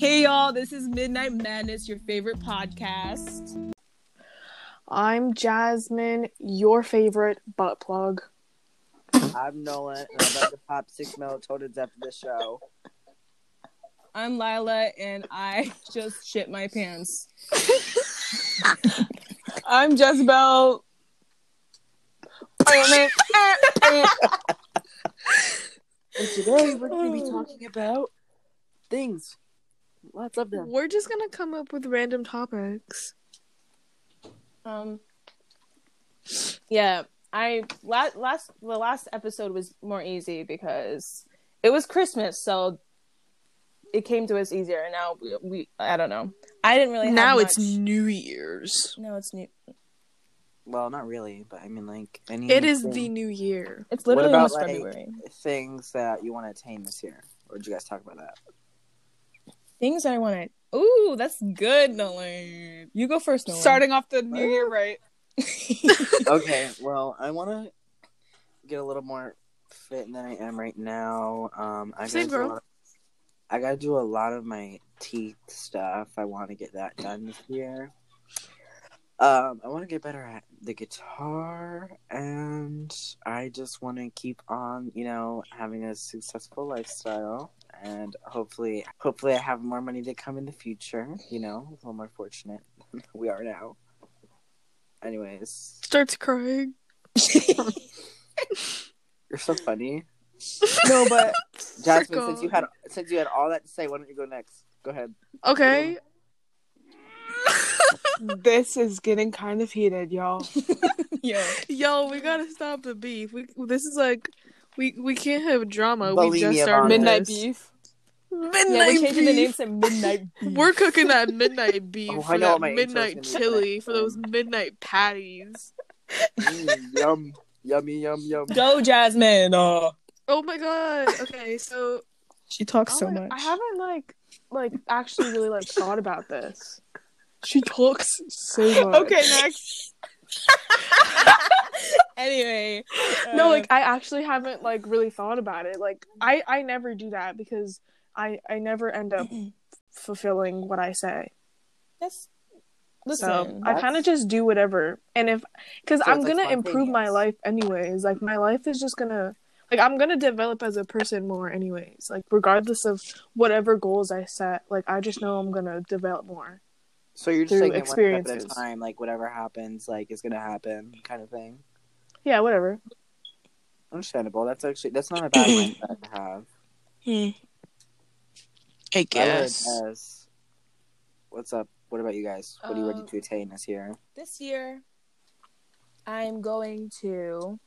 Hey y'all, this is Midnight Madness, your favorite podcast. I'm Jasmine, your favorite butt plug. I'm Nolan, and I'm about to pop six melatonin after the show. I'm Lila, and I just shit my pants. I'm Jezebel. And today we're going to be talking about things. Lots of them. We're just gonna come up with random topics. Um, yeah, I last last the last episode was more easy because it was Christmas, so it came to us easier. And now we, we I don't know. I didn't really. Have now much. it's New Year's. no, it's new. Well, not really, but I mean, like, any. It is the new year. It's What literally about almost like February. things that you want to attain this year? Or did you guys talk about that? Things that I want to. Ooh, that's good, Nolan. You go first, Nolan. Starting off the new year right. okay, well, I want to get a little more fit than I am right now. Um, I Same, gotta do a bro. lot of- I gotta do a lot of my teeth stuff. I want to get that done this year. Um, I want to get better at the guitar, and I just want to keep on, you know, having a successful lifestyle, and hopefully, hopefully, I have more money to come in the future. You know, a little more fortunate than we are now. Anyways, Starts crying. you're so funny. No, but Jasmine, since you had since you had all that to say, why don't you go next? Go ahead. Okay. This is getting kind of heated, y'all. yeah. Yo, we gotta stop the beef. We this is like we we can't have drama. Bulimia we just of started honor. Midnight this. beef. Midnight Yeah, we're changing the name to Midnight. Beef. We're cooking that midnight beef Oh, for that what my intro's midnight chili next for those midnight patties. Mm, yum, yummy, yum, yum. Go, Jasmine. Uh, Oh my god. Okay, so she talks so much. I haven't like like actually really like thought about this. She talks so much. Okay, next. anyway, no, uh, like I actually haven't like really thought about it. Like I I never do that because I I never end up fulfilling what I say. that's listen. so I kind of just do whatever. And if because So I'm gonna improve my life anyways. Like my life is just gonna like I'm gonna develop as a person more anyways. Like regardless of whatever goals I set, like I just know I'm gonna develop more. So you're just Through saying it one step at a time, like whatever happens, like is gonna happen, kind of thing. Yeah, whatever. Understandable. That's actually that's not a bad mindset to have. I I would guess. What's up? What about you guys? What are you ready Um, to attain this year? this year, I'm going to.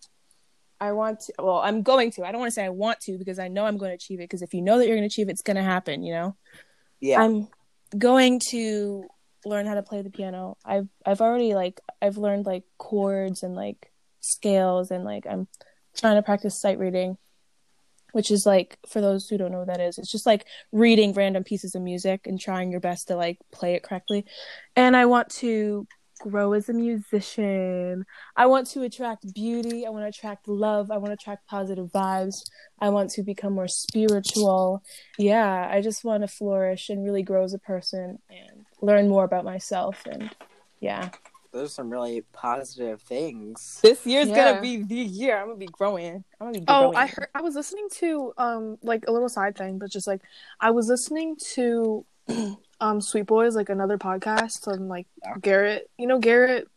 I want to. Well, I'm going to. I don't want to say I want to because I know I'm going to achieve it. Because if you know that you're going to achieve it, it's going to happen. You know. Yeah. I'm going to learn how to play the piano. I've I've already like I've learned like chords and like scales and like I'm trying to practice sight reading, which is like for those who don't know what that is, it's just like reading random pieces of music and trying your best to like play it correctly. And I want to grow as a musician. I want to attract beauty. I want to attract love. I want to attract positive vibes. I want to become more spiritual yeah, I just want to flourish and really grow as a person and learn more about myself. And yeah, Those are some really positive things. this year's Yeah. gonna be the year I'm gonna be growing. I'm gonna be Oh, growing. I heard. I was listening to um like a little side thing, but just like I was listening to um Sweet Boys, like another podcast on like Yeah. Garrett. You know Garrett,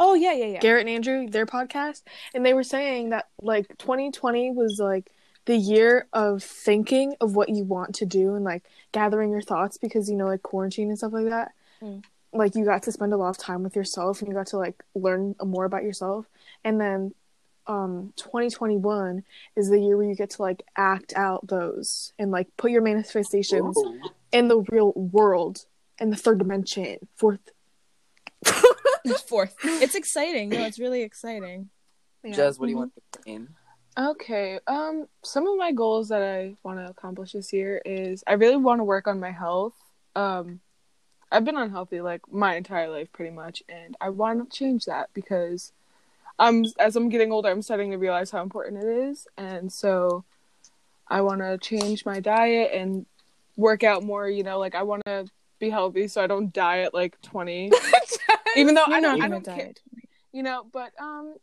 Oh yeah, yeah, yeah. Garrett and Andrew, their podcast, and they were saying that like 2020 was like the year of thinking of what you want to do and like gathering your thoughts because you know like quarantine and stuff like that. Mm. Like you got to spend a lot of time with yourself and you got to like learn more about yourself, and then um 2021 is the year where you get to like act out those and like put your manifestations Ooh. in the real world in the third dimension fourth Fourth, it's exciting. No, it's really exciting. Jez, what do you want to attain? Okay. Um, some of my goals that I want to accomplish this year is I really want to work on my health. Um, I've been unhealthy like my entire life pretty much, and I want to change that because I'm as I'm getting older, I'm starting to realize how important it is, and so I want to change my diet and work out more. You know, like I want to be healthy, so I don't die at like twenty. Even though I don't, I don't care, die. you know. But um,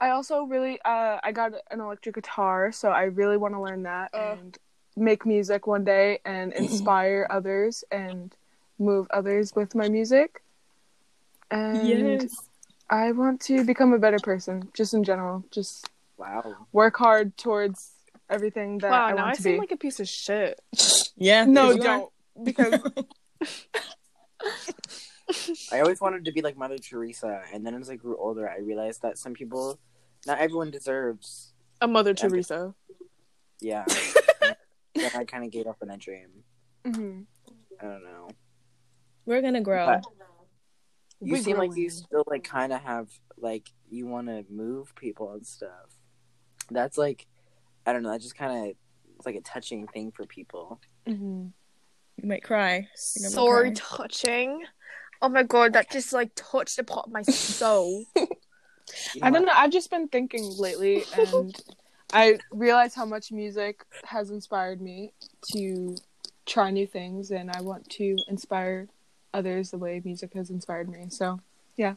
I also really uh, I got an electric guitar, so I really want to learn that Uh. and make music one day and inspire others and move others with my music. And I want to become a better person, just in general. Just Wow. work hard towards everything that I want. wow, I now want I to seem be. like a piece of shit. Yeah. no, don't because I always wanted to be like Mother Teresa, and then as I grew older, I realized that some people, not everyone deserves. A Mother Yeah. Teresa. Yeah. then I kind of gave up on that dream. Mhm. I don't know. We're gonna grow. But you We seem like you still like kind of have like you want to move people and stuff. That's like, I don't know. That just kind of it's like a touching thing for people. Mhm. You might cry. You're So cry. touching. Oh my god, that just like touched a part of my soul. You I don't know. I've just been thinking lately, and I realize how much music has inspired me to try new things, and I want to inspire others the way music has inspired me. So, yeah.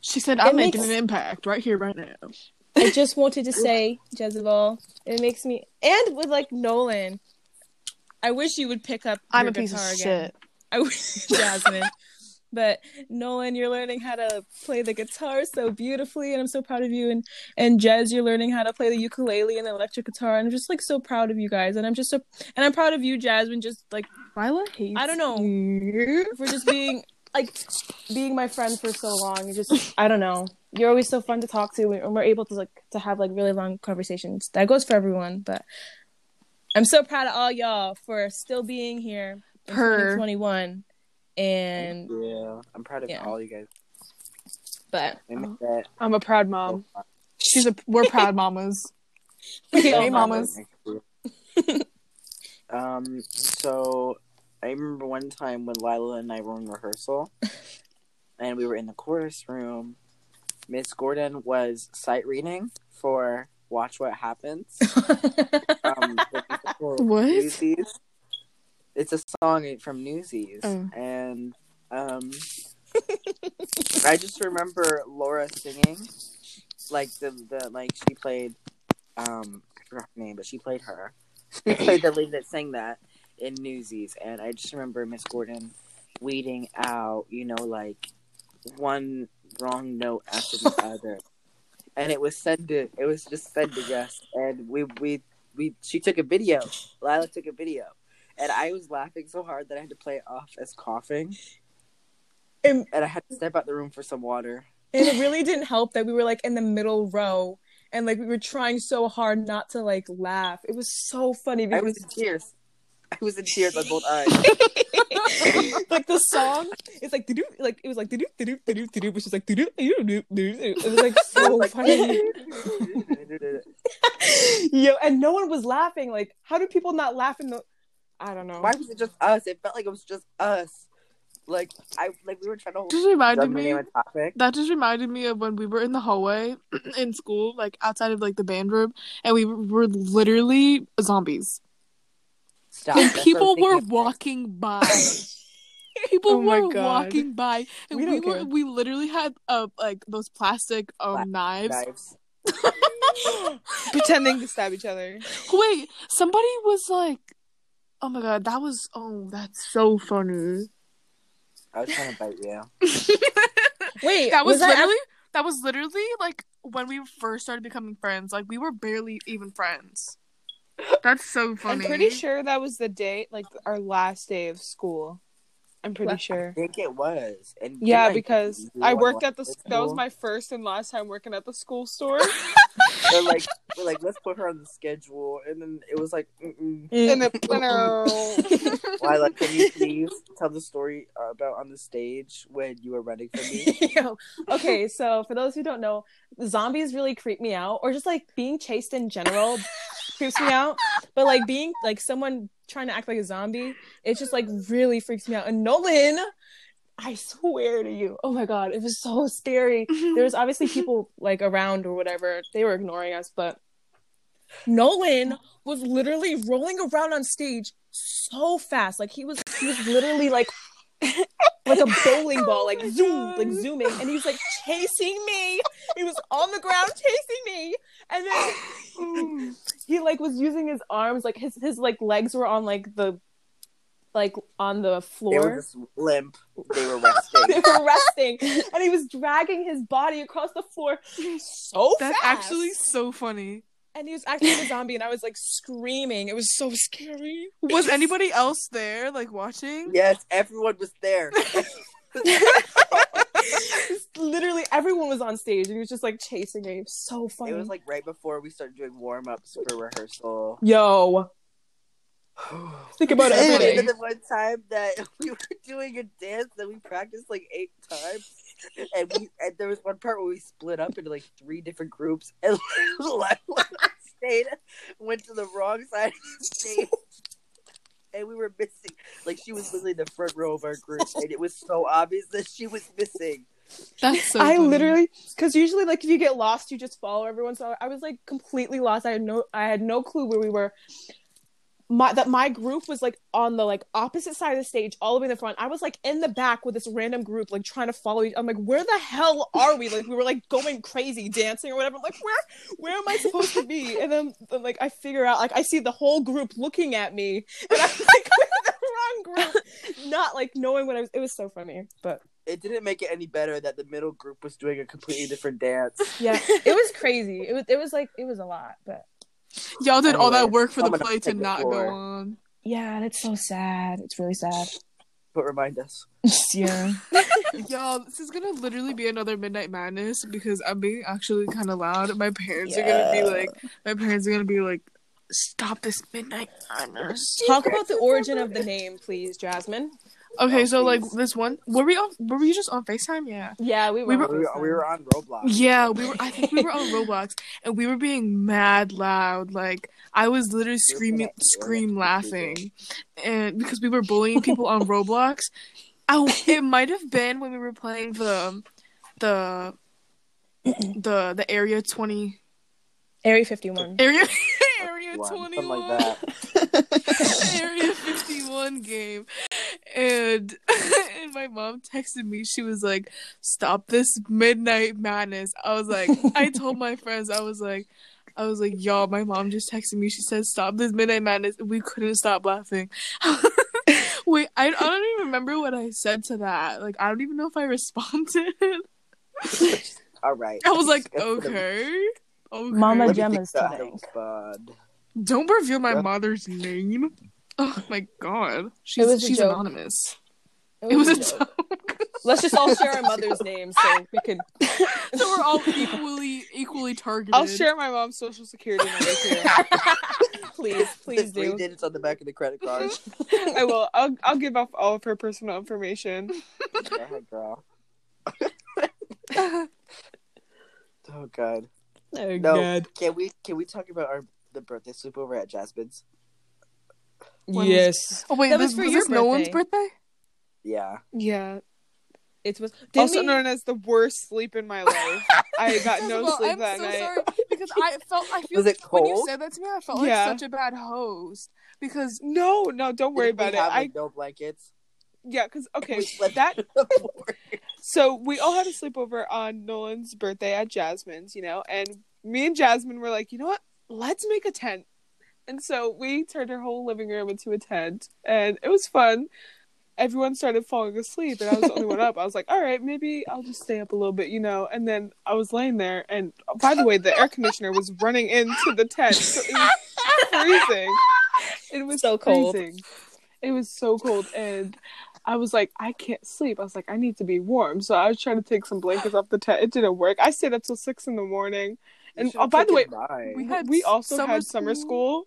She said, "I'm making makes- an impact right here, right now." I just wanted to say, Jezebel, it makes me and with like Nolan. I wish you would pick up. I'm your a piece of guitar again. shit. I wish Jasmine. But Nolan, you're learning how to play the guitar so beautifully, and I'm so proud of you. And and Jez, you're learning how to play the ukulele and the electric guitar, and I'm just like so proud of you guys. And I'm just so, and I'm proud of you, Jasmine, just like hates. I don't know. you. for just being like being my friend for so long. It's just I don't know. You're always so fun to talk to, and we're able to like to have like really long conversations. That goes for everyone, but I'm so proud of all y'all for still being here Per. 2021. And Yeah, I'm proud of Yeah. all you guys. but We. I'm a proud mom. She's a. We're proud mamas. we Hey, all mamas. um. So I remember one time when Lila and I were in rehearsal, and we were in the chorus room. Miss Gordon was sight reading for "Watch What Happens." Um, What? Newsies. It's a song from Newsies, Oh. and um, I just remember Laura singing, like the the like she played, um, I forgot her name, but she played her. She played the lady that sang that in Newsies, and I just remember Miss Gordon weeding out, you know, like one wrong note after the other, and it was said to It was just said to us, and we we we. She took a video. Lila took a video, and I was laughing so hard that I had to play it off as coughing, and, and I had to step out the room for some water. and it really didn't help that we were like in the middle row and like we were trying so hard not to like laugh. It was so funny I was in tears. I was in tears on both eyes. like the song, it's like doo like it was like doo doo doo doo doo, which is like doo doo doo doo doo. It was like so Like- funny. Yo, and no one was laughing. Like, how do people not laugh in the? I don't know. Why was it just us? It felt like it was just us. Like I like we were trying to Just reminded me. topic. That just reminded me of when we were in the hallway in school, like outside of like the band room, and we were literally zombies. Stop. And That's people were thinking. walking by. People Oh were God. walking by, and We we, don't were care. we literally had uh like those plastic um Black knives. Knives. Pretending to stab each other. Wait, somebody was like, "Oh my god, that was oh that's so funny." I was trying to bite you. Wait, That was, that literally that was literally like when we first started becoming friends. Like we were barely even friends. That's so funny. I'm pretty sure that was the date, like our last day of school. I'm pretty What? sure. I think it was. And Yeah, because I worked at the. watch That was my first and last time working at the school store. We're like, we're like, let's put her on the schedule, and then it was like, mm-mm. and then, no. Lila, can you please tell the story uh, about on the stage when you were running from me? Yo, okay, so for those who don't know, zombies really creep me out, or just like being chased in general creeps me out. But like being like someone trying to act like a zombie, it just like really freaks me out. And Nolan, I swear to you, oh my god, it was so scary. There was obviously people like around or whatever. They were ignoring us, but Nolan was literally rolling around on stage so fast. Like he was he was literally like like a bowling ball, like oh my zoom, God. like zooming, and he was like chasing me. He was on the ground chasing me, and then oh. He like was using his arms, like his his like legs were on like the like on the floor. They were floor. just limp. They were resting. They were resting, and he was dragging his body across the floor so That's fast. actually so funny. and he was acting like a zombie, and I was like screaming. It was so scary. Was anybody else there, like watching? yes, everyone was there. Literally, everyone was on stage, and he was just like chasing me. It was so funny. It was like right before we started doing warm ups for rehearsal. yo, think about it And every then the one time that we were doing a dance that we practiced like eight times, and we and there was one part where we split up into like three different groups, and stayed went to the wrong side of the stage, and we were missing. Like she was literally the front row of our group, and it was so obvious that she was missing. That's so. I funny. literally, because usually, like, if you get lost, you just follow everyone. So I was like completely lost. I had no, I had no clue where we were. My that my group was like on the like opposite side of the stage, all the way in the front. I was like in the back with this random group, like trying to follow. Each- I'm like, where the hell are we? Like we were like going crazy, dancing or whatever. I'm like, where, where am I supposed to be? And then like I figure out, like I see the whole group looking at me, and I'm like the wrong group, not like knowing what I was. It was so funny, but It didn't make it any better that the middle group was doing a completely different dance. yeah, it was crazy. It was it was like it was a lot, but y'all did all that work for the I'm gonna play to not go on. yeah, and it's so sad. It's really sad. But remind us. yeah. Y'all, this is gonna literally be another midnight madness because I'm being actually kind of loud. My parents are gonna be like, my parents are gonna be like, stop this midnight madness. Talk about the origin of the name, please, Jasmine. Okay, Oh, so like this one, were we on? Were we just on Facetime? Yeah. Yeah, we We were. were- We were, we were on Roblox. Yeah, we were. I think we were on Roblox, and we were being mad loud. Like I was literally screaming, gonna- scream laughing, and because we were bullying people on Roblox. I, oh, it might have been when we were playing the, the, the the Area Twenty Area 51. Area Area One, Twenty something like that. Area 51 game. And and my mom texted me. She was like, "Stop this midnight madness." I was like, I told my friends, I was like, I was like, "Y'all, my mom just texted me. She said, "Stop this midnight madness." We couldn't stop laughing. Wait, I, I don't even remember what I said to that. Like, I don't even know if I responded. All right. I was like, Let's put a- "Okay." Okay. Mama Gemma's think to today. Don't reveal my mother's name. Oh my god. She's was a she's joke. anonymous. It was a joke. Let's just all share our mother's names so we can. so we're all equally equally targeted. I'll share my mom's social security number too. please, please Three do. digits on the back of the credit card. I will. I'll I'll give off all of her personal information. Go ahead, girl. Oh god. Oh No. Can we can we talk about our the birthday sleepover at Jasmine's? When was- Yes. Oh wait, That was this, for was your this Nolan's birthday? Yeah. Yeah. It was. Did also we- known as the worst sleep in my life. I got no of all, sleep I'm that so night. sorry because I felt I feel Was it when you said that to me, I felt Yeah. like such a bad host because No, no, don't worry Didn't we about it. have, I no blankets. yeah, because okay, We that on the floor. so we all had a sleepover on Nolan's birthday at Jasmine's, you know, and me and Jasmine were like, you know what? Let's make a tent. And so we turned our whole living room into a tent, and it was fun. Everyone started falling asleep, and I was the only one up. I was like, all right, maybe I'll just stay up a little bit, you know. And then I was laying there, and by the way, the air conditioner was running into the tent, so it was freezing. It was So cold. freezing. It was so cold, and I was like, I can't sleep. I was like, I need to be warm. So I was trying to take some blankets off the tent. It didn't work. I stayed up till six in the morning. You And oh, by the way, taken mine. we had we also summer had summer school. school.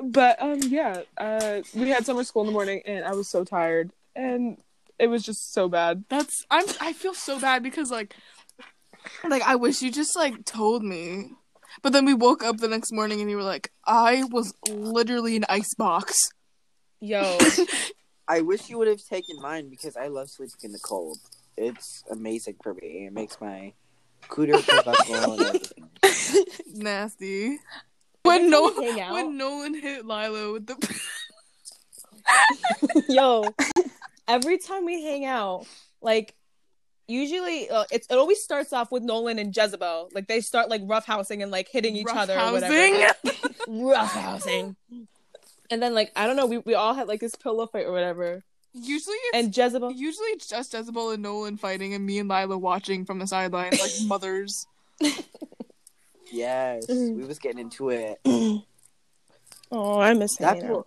But um, yeah, uh, we had summer school in the morning, and I was so tired, and it was just so bad. that's I'm I feel so bad because like like I wish you just like told me. But then we woke up the next morning and you were like, I was literally an ice box. Yo. I wish you would have taken mine because I love sleeping in the cold. It's amazing for me. It makes my cooter buckle and everything. Nasty. When no we hang out- when Nolan hit Lila with the Yo, every time we hang out, like usually uh, it's, it always starts off with Nolan and Jezebel. Like they start like roughhousing and like hitting each other or whatever. roughhousing. roughhousing. And then like I don't know, we, we all had like this pillow fight or whatever. Usually it's And Jezebel usually it's just Jezebel and Nolan fighting and me and Lila watching from the sidelines like mothers. Yes, mm. we was getting into it. Oh, I miss That hanging pillow, out.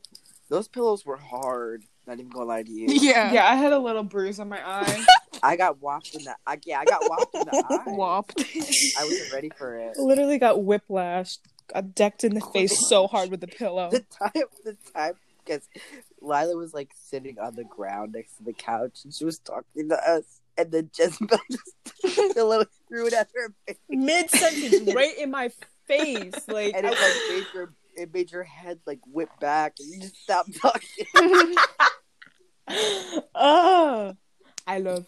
those pillows were hard. Not even gonna lie to you. Yeah. Yeah, I had a little bruise on my eye. I got whopped in the. I, yeah, I got whopped in the eye. Whopped. I wasn't ready for it. Literally got whiplash, got decked in the oh face so hard with the pillow. The time, the time, because Lila was like sitting on the ground next to the couch, and she was talking to us, and then Jezebel just a little threw it at her face, Mid sentence, right in my face. Like, and it like made your it made your head like whip back, and you just stopped talking. oh, I love.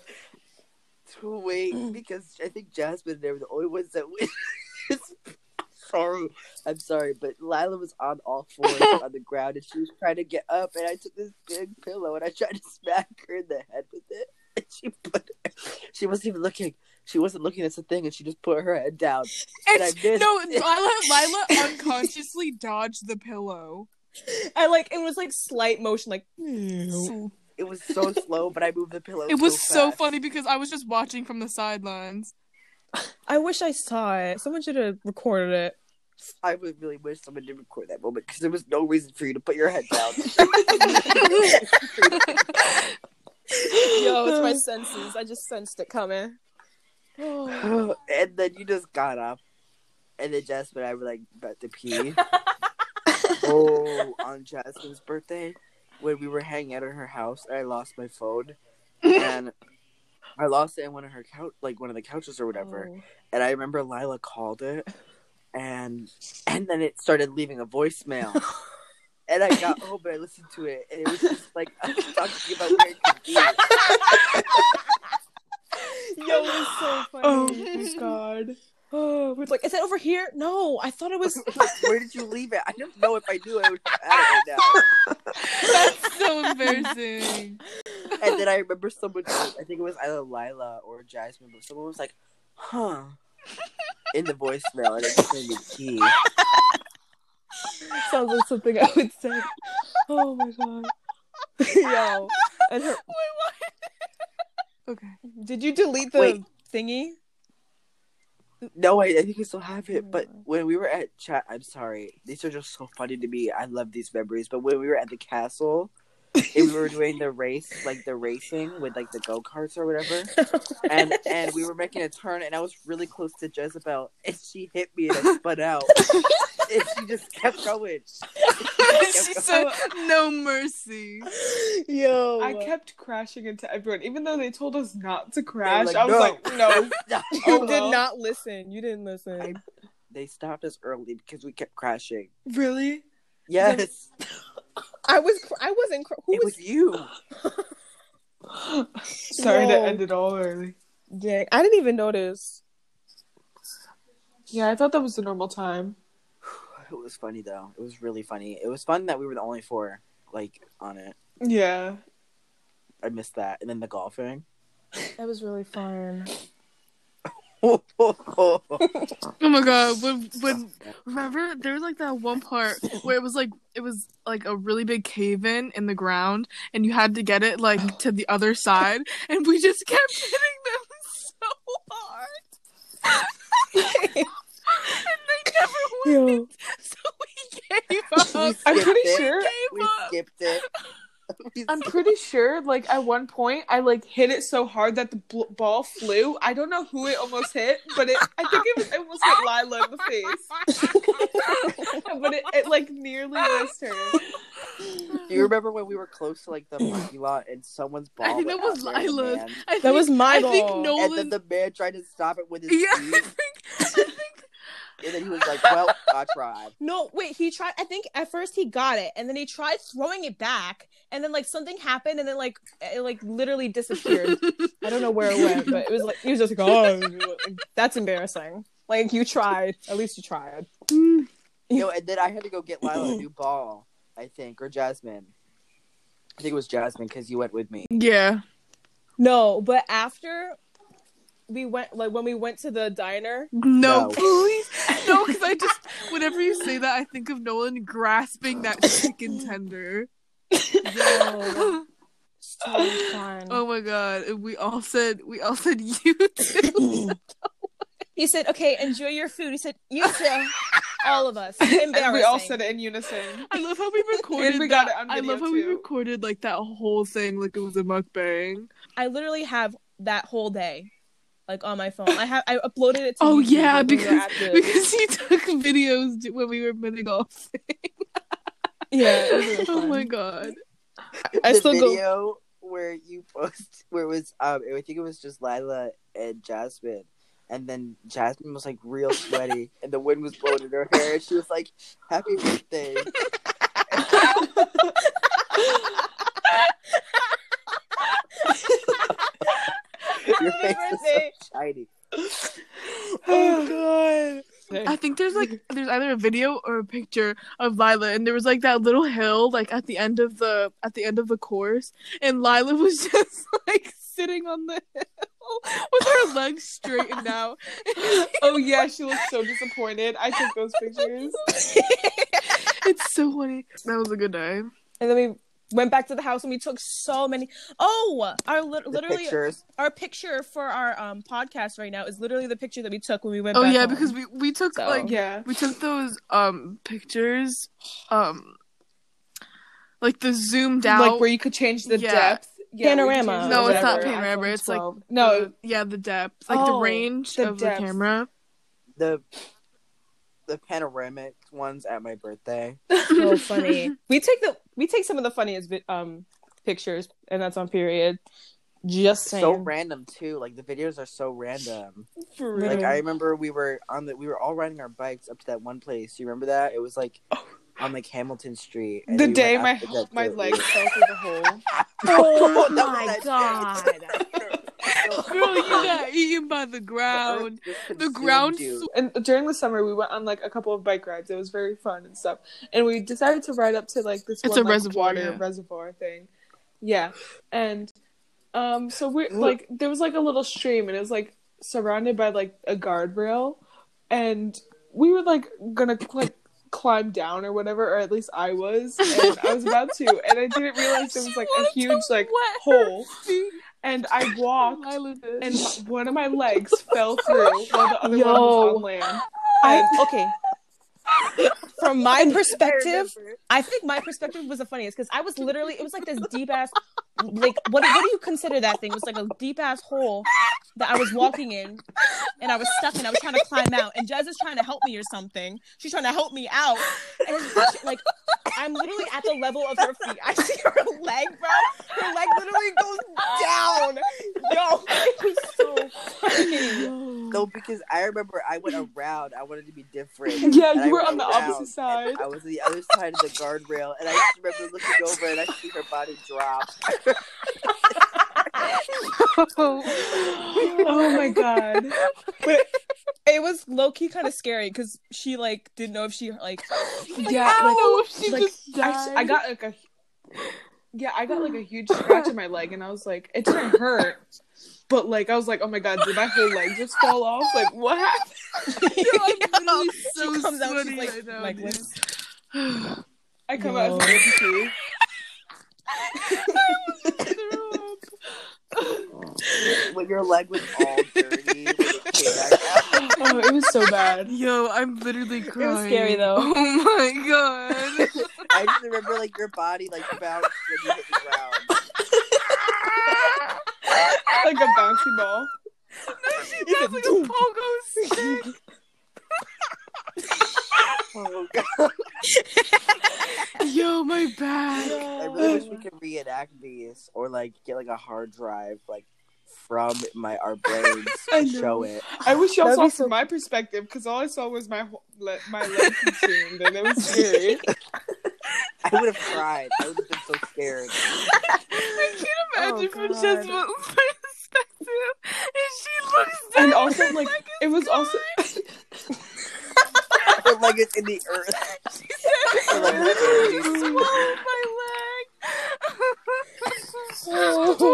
to wait because I think Jasmine and they were the only ones that went. sorry, I'm sorry, but Lila was on all fours on the ground and she was trying to get up, and I took this big pillow and I tried to smack her in the head with it, she put she wasn't even looking. She wasn't looking at the thing, and she just put her head down. And I It's, missed no, it. Lila Lila unconsciously dodged the pillow. I like it was like slight motion, like. So- It was so slow, but I moved the pillow. it was so fast. funny because I was just watching from the sidelines. I wish I saw it. Someone should have recorded it. I would really wish someone did record that moment because there was no reason for you to put your head down. Yo, it's my senses. I just sensed it coming. and then you just got up, and then Jasmine and I were like about to pee. oh, on Jasmine's birthday, when we were hanging out at her house, I lost my phone, and I lost it in one of her couch, like one of the couches or whatever. Oh. And I remember Lila called it, and and then it started leaving a voicemail. And I got home and I listened to it, and it was just like I was talking about where it could be. Yo, it's so funny. Oh. my god. Oh, we're like, is it over here? No, I thought it was. Where did you leave it? I don't know if I knew I would have had it right now. That's so embarrassing. And then I remember someone, I think it was either Lila or Jasmine, but someone was like, huh, in the voicemail, and it just made me key. Sounds like something I would say. Oh my god. Yo, and her. Okay. Did you delete the Wait. thingy? No, I, I think I still have it, oh but when we were at chat, I'm sorry, these are just so funny to me. I love these memories, but when we were at the castle, we were doing the race, like the racing with like the go karts or whatever, and and we were making a turn, and I was really close to Jezebel, and she hit me, and I spun out, and she just kept going. she said, "No mercy." Yo, I uh, kept crashing into everyone, even though they told us not to crash. like, I was "No." like, no. You Oh, did well. not listen. You didn't listen. They stopped us early because we kept crashing. Really? Yes, I was. I wasn't. cr- Who it was? was you. Sorry to end it all early. Dang, I didn't even notice. Yeah, I thought that was the normal time. It was funny though. It was really funny. It was fun that we were the only four like on it. Yeah. I missed that, and then the golfing. That was really fun. Oh my god! When when remember there was like that one part where it was like it was like a really big cave in in the ground, and you had to get it like to the other side, and we just kept hitting them so hard, and they never went. Yo, So we gave up. We I'm pretty it. sure. We up. skipped it. We I'm pretty sure, like at one point, I like hit it so hard that the bl- ball flew. I don't know who it almost hit, but it, I think it was it almost hit Lila in the face. but it, it like nearly missed her. Do you remember when we were close to like the parking lot and someone's ball? I think that was out near the Lila's. man? I That was my I think ball. Nolan. And then the man tried to stop it with his yeah, feet. I think and then he was like, "Well, I tried." no, wait. He tried. I think at first he got it, and then he tried throwing it back, and then like something happened, and then like it like literally disappeared. I don't know where it went, but it was like he was just like, oh, that's embarrassing. Like you tried. At least you tried. Yo, and then I had to go get Lila a new ball, I think, or Jasmine. I think it was Jasmine because you went with me. Yeah. No, but after we went, like when we went to the diner, No, No. please. No, because I just, whenever you say that, I think of Nolan grasping that chicken tender. yo, so fun. Oh my god. And we all said, we all said you too. He said, "Okay, enjoy your food." He said, "You too." All of us. Embarrassing. And we all said it in unison. I love how we recorded And we got that- it on I love how we recorded like that whole thing like it was a mukbang. I literally have that whole day, like on my phone. I have I uploaded it. to Oh YouTube, yeah, like, when we because because he took videos when we were mini golfing. yeah. really Oh my god. I the still go- video where you post where it was um I think it was just Lila and Jasmine. And then Jasmine was like real sweaty and the wind was blowing in her hair and she was like, Happy birthday. Your face was so birthday. shiny. Oh I think there's like there's either a video or a picture of Lila and there was like that little hill like at the end of the at the end of the course and Lila was just like sitting on the hill with her legs straightened out. oh yeah, she looked so disappointed. I took those pictures. It's so funny. That was a good day. And then we went back to the house and we took so many. Oh, our li- literally pictures. our picture for our um podcast right now is literally the picture that we took when we went. Oh back yeah, home. because we we took So- like Yeah. we took those um pictures um like the zoomed out Like where you could change the Yeah. depth. Yeah, Panorama. change No, it's not panorama. It's like no. the- yeah, the depth, like the Oh, range the of depth. the camera. The the panoramic ones at my birthday. so funny. we take the we take some of the funniest vi- um pictures, and that's on period. Just saying. So random too. Like the videos are so random. For real. Like I remember we were on the we were all riding our bikes up to that one place. You remember that? It was like on like Hamilton Street. and the we day my my dirt legs fell through the hole. Oh That was my God. Girl, you got eaten by the ground. The ground. Sw- And during the summer, we went on like a couple of bike rides. It was very fun and stuff. And we decided to ride up to like this It's one a like, reservoir, water yeah. reservoir thing. Yeah, and um, so we like there was like a little stream, and it was like surrounded by like a guardrail, and we were like gonna like climb down or whatever, or at least I was, and I was about to, and I didn't realize there was like a huge like hole, and I walked. Lila. And one of my legs fell through while the other one was on land. I okay. From my perspective, I think my perspective was the funniest because I was literally it was like this deep ass like what what do you consider that thing? It was like a deep ass hole that I was walking in and I was stuck and I was trying to climb out and Jez is trying to help me or something. She's trying to help me out. And it's like I'm literally at the level of her feet. I see her leg, bro. Her leg literally goes down. Yo, it was so funny. No, because I remember I went around. I wanted to be different. Yeah, And I you were on the around, opposite side. I was on the other side of the guardrail, and I just remember looking over and I see her body drop. oh my god. But it was low key kind of scary because she like didn't know if she like Yeah, I like, know if she like, just died. I, I got like a yeah, I got like a huge scratch in my leg, and I was like, it didn't hurt, but like I was like, oh my god, did my whole leg just fall off? Like what happened? Yo, I'm literally so she comes out sweaty she's like, right now, like I come Yo. out as a baby too. when your leg was all dirty, when it came back out. Oh, it was so bad. Yo, I'm literally crying. It was scary, though. Oh my god. I just remember like your body like bounced when you hit the ground. Like a bouncy ball. No, she does like a pogo stick. Oh god! Yo, my back. I really wish we could reenact these, or like get like a hard drive like from my our brains I to show it. I wish y'all That'd saw be from my perspective because all I saw was my whole- le- my leg consumed, and it was scary. I would have cried. I would have been so scared. I can't imagine Oh, from God. just one perspective. And she looks down. And also, like, it was also her leg it's in the earth. She said, Or like the "You swallowed my leg."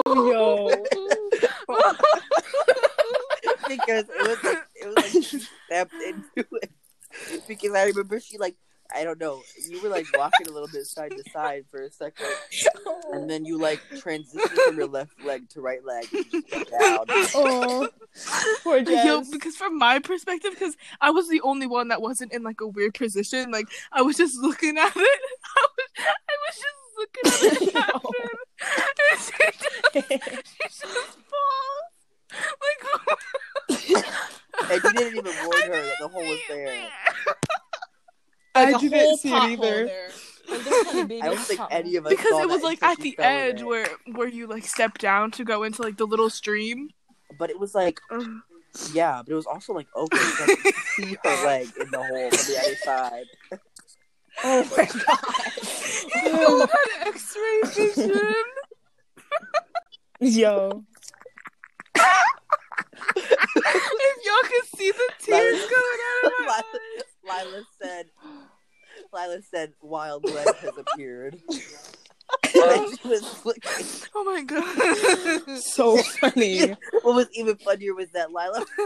Oh, yo. because it was like it was like she stepped into it. Because I remember she like I don't know, you were like walking a little bit side to side for a second, and then you like transitioned from your left leg to right leg and just went down. oh, poor Yo, Jez. because from my perspective, because I was the only one that wasn't in like a weird position. Like I was just looking at it. I was, I was just looking at it she just, she just falls. Like And you didn't even warn her that the hole was there. I Like a didn't whole see it either. there. Like, there wasn't a baby I don't think pothole. any of us because saw it was like at the edge where where you like step down to go into like the little stream. But it was like yeah, but it was also like open, so I could see her leg in the hole on the other side. Oh my god. you had X-ray vision. Yo. if y'all could see the tears Lila- going out of my Lila, eyes. Lila said, Lila said, wild leg has appeared. and oh. she was looking. Oh my god. So funny. What was even funnier was that Lila.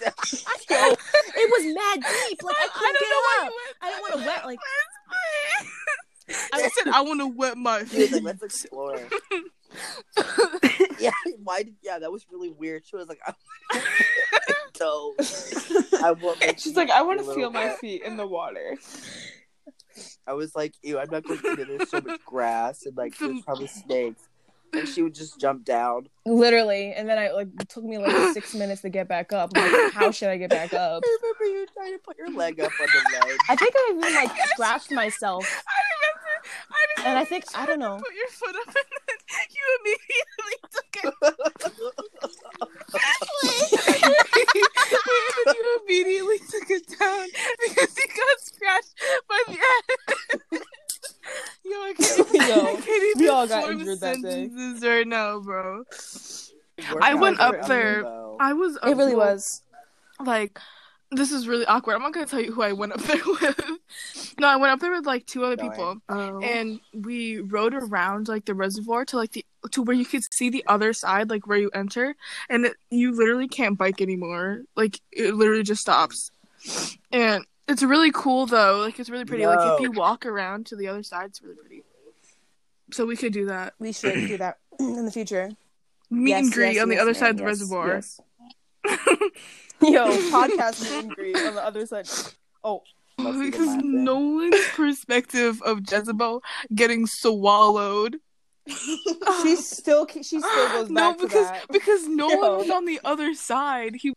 Yo, it was mad deep. Like I I couldn't don't get know why up. you I didn't want to wet like I said I want to wet my She like, feet. let's explore. yeah, why did? Yeah, that was really weird. She was like, I toes. I She's like, I want to feel my feet in the water. I was like, ew, I'm not going to. There's so much grass and like there's probably snakes. And she would just jump down. literally, and then I like it took me like six minutes to get back up. Like, how should I get back up? I remember you trying to put your leg up on the ledge. I think I even like scratched myself, I remember. I remember. and I think I don't know. Put your foot up, and then you immediately took it. and you immediately took it down because he got scratched by the end. Yo, I can't, Yo, I can't even we all got form injured that day. sentences right now, bro. Workout I went up there. though. I was. It really well, was. like this is really awkward. I'm not gonna tell you who I went up there with. no, I went up there with like two other Going. people, Oh. and we rode around like the reservoir to like the to where you could see the other side, like where you enter, and it, you literally can't bike anymore. Like it literally just stops, and it's really cool though. Like it's really pretty. Like if you walk around to the other side, it's really pretty. So we could do that. We should do that in the future. Meet Yes, and greet yes, on the other ma'am, side of the yes, reservoir. Yes. Yo, podcast meet and greet on the other side. Oh, Must be the because laughing. Nolan's perspective of Jezebel getting swallowed. she still she still goes back no, to because that. because Nolan Yo. was on the other side. He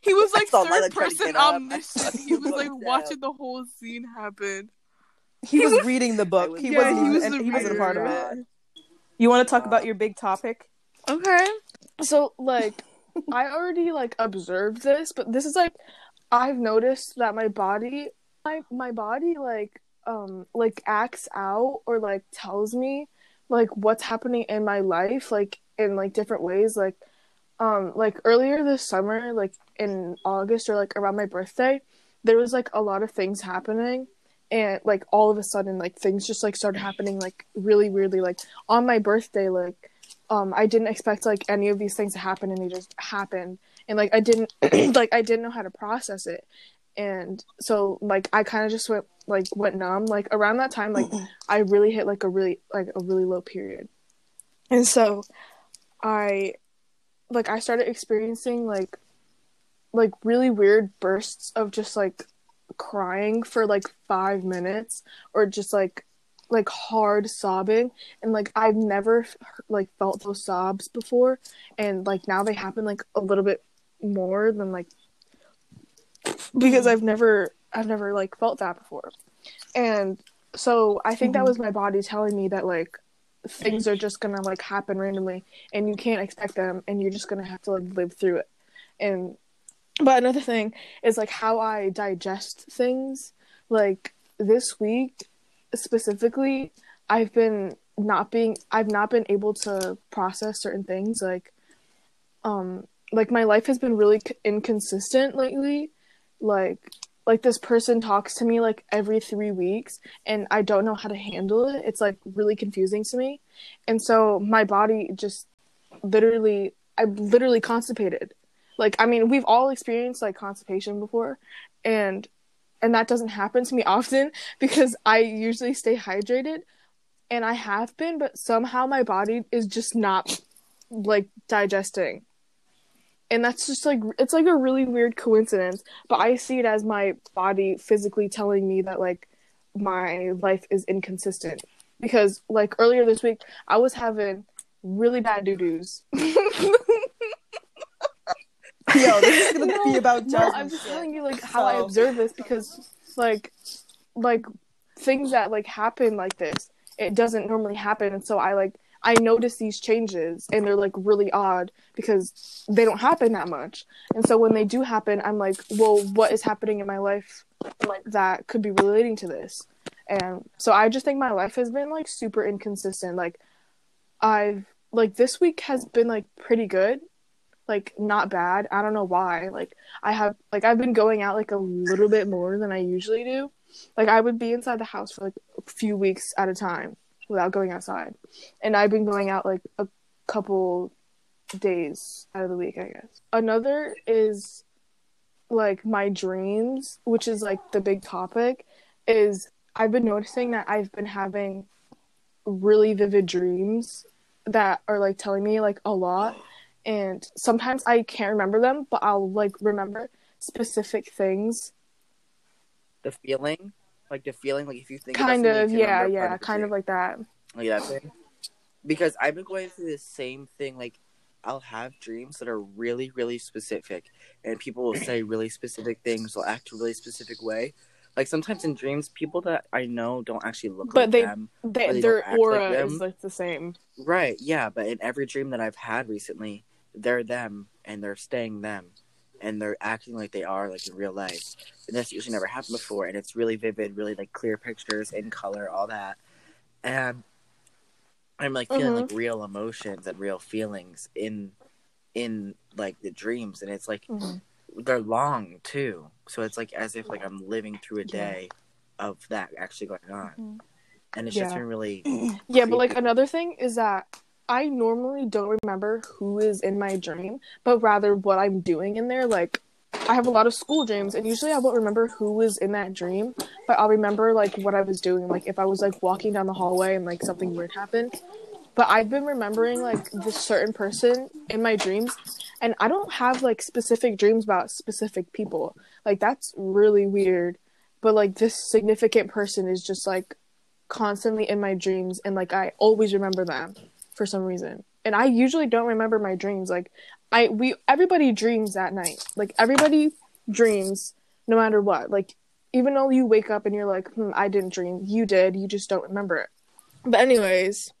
he was like third person get up. Omniscient. He was like watching the whole scene happen. He was reading the book. was- He Yeah, wasn't. he was and the he wasn't a part of it. You want to talk about your big topic? Okay. So like I already like observed this, but this is like I've noticed that my body my my body like um like acts out or like tells me like what's happening in my life like in like different ways like um like earlier this summer like in August or like around my birthday there was like a lot of things happening and like all of a sudden like things just like started happening like really weirdly like on my birthday like um I didn't expect like any of these things to happen and they just happened. And like I didn't like I didn't know how to process it. And so like I kind of just went like went numb. Like around that time like I really hit like a really like a really low period. And so I like I started experiencing like like really weird bursts of just like crying for like 5 minutes or just like like hard sobbing and like I've never like felt those sobs before and like now they happen like a little bit more than like because I've never I've never like felt that before. And so I think that mm-hmm. was my body telling me that like things are just gonna like happen randomly and you can't expect them and you're just gonna have to like live through it. And but another thing is like how I digest things. Like this week specifically, I've been not being I've not been able to process certain things like um like my life has been really inconsistent lately like like this person talks to me like every three weeks and I don't know how to handle it. It's like really confusing to me. And so my body just literally, I'm literally constipated. Like, I mean, we've all experienced like constipation before and and that doesn't happen to me often because I usually stay hydrated and I have been, but somehow my body is just not like digesting. And that's just like it's like a really weird coincidence but i see it as my body physically telling me that like my life is inconsistent because like earlier this week i was having really bad doo-doos Yo, this is gonna be about no, i'm just telling you like how i observe this because like like things that like happen like this it doesn't normally happen. And so i like i notice these changes and they're like really odd because they don't happen that much. And so when they do happen i'm like well what is happening in my life like that could be relating to this? And so i just think my life has been like super inconsistent. Like i've like this week has been like pretty good like not bad. I don't know why. Like i have like i've been going out like a little bit more than i usually do. Like i would be inside the house for like a few weeks at a time without going outside. And i've been going out like a couple days out of the week i guess. Another is like my dreams which is like the big topic is i've been noticing that i've been having really vivid dreams that are like telling me like a lot and sometimes I can't remember them, but I'll like remember specific things. The feeling, like the feeling, like if you think Kind of, something, you can yeah, yeah, kind of like that. like that thing. Because I've been going through the same thing. Like I'll have dreams that are really, really specific, and people will say really specific things. They'll act a really specific way. Like sometimes in dreams, people that I know don't actually look But like they- them. They, they their don't like aura is like the same. Right, yeah, but in every dream that I've had recently, they're them and they're staying them and they're acting like they are like in real life. And that's usually never happened before and it's really vivid, really like clear pictures in color, all that. And I'm like feeling Mhm. like real emotions and real feelings in in like the dreams and it's like Mhm. they're long too. So it's like as if like I'm living through a Yeah. day of that actually going on. Mhm. And it's just been really Yeah, but like another thing is that I normally don't remember who is in my dream, but rather what I'm doing in there. Like, I have a lot of school dreams, and usually I won't remember who was in that dream, but I'll remember like what I was doing. Like, if I was like walking down the hallway and like something weird happened. But I've been remembering like this certain person in my dreams, and I don't have like specific dreams about specific people. Like, that's really weird. But like, this significant person is just like constantly in my dreams and like I always remember them for some reason. And I usually don't remember my dreams. Like I we everybody dreams at night. Like everybody dreams no matter what. Like even though you wake up and you're like, hmm, I didn't dream. You did. You just don't remember it. But anyways,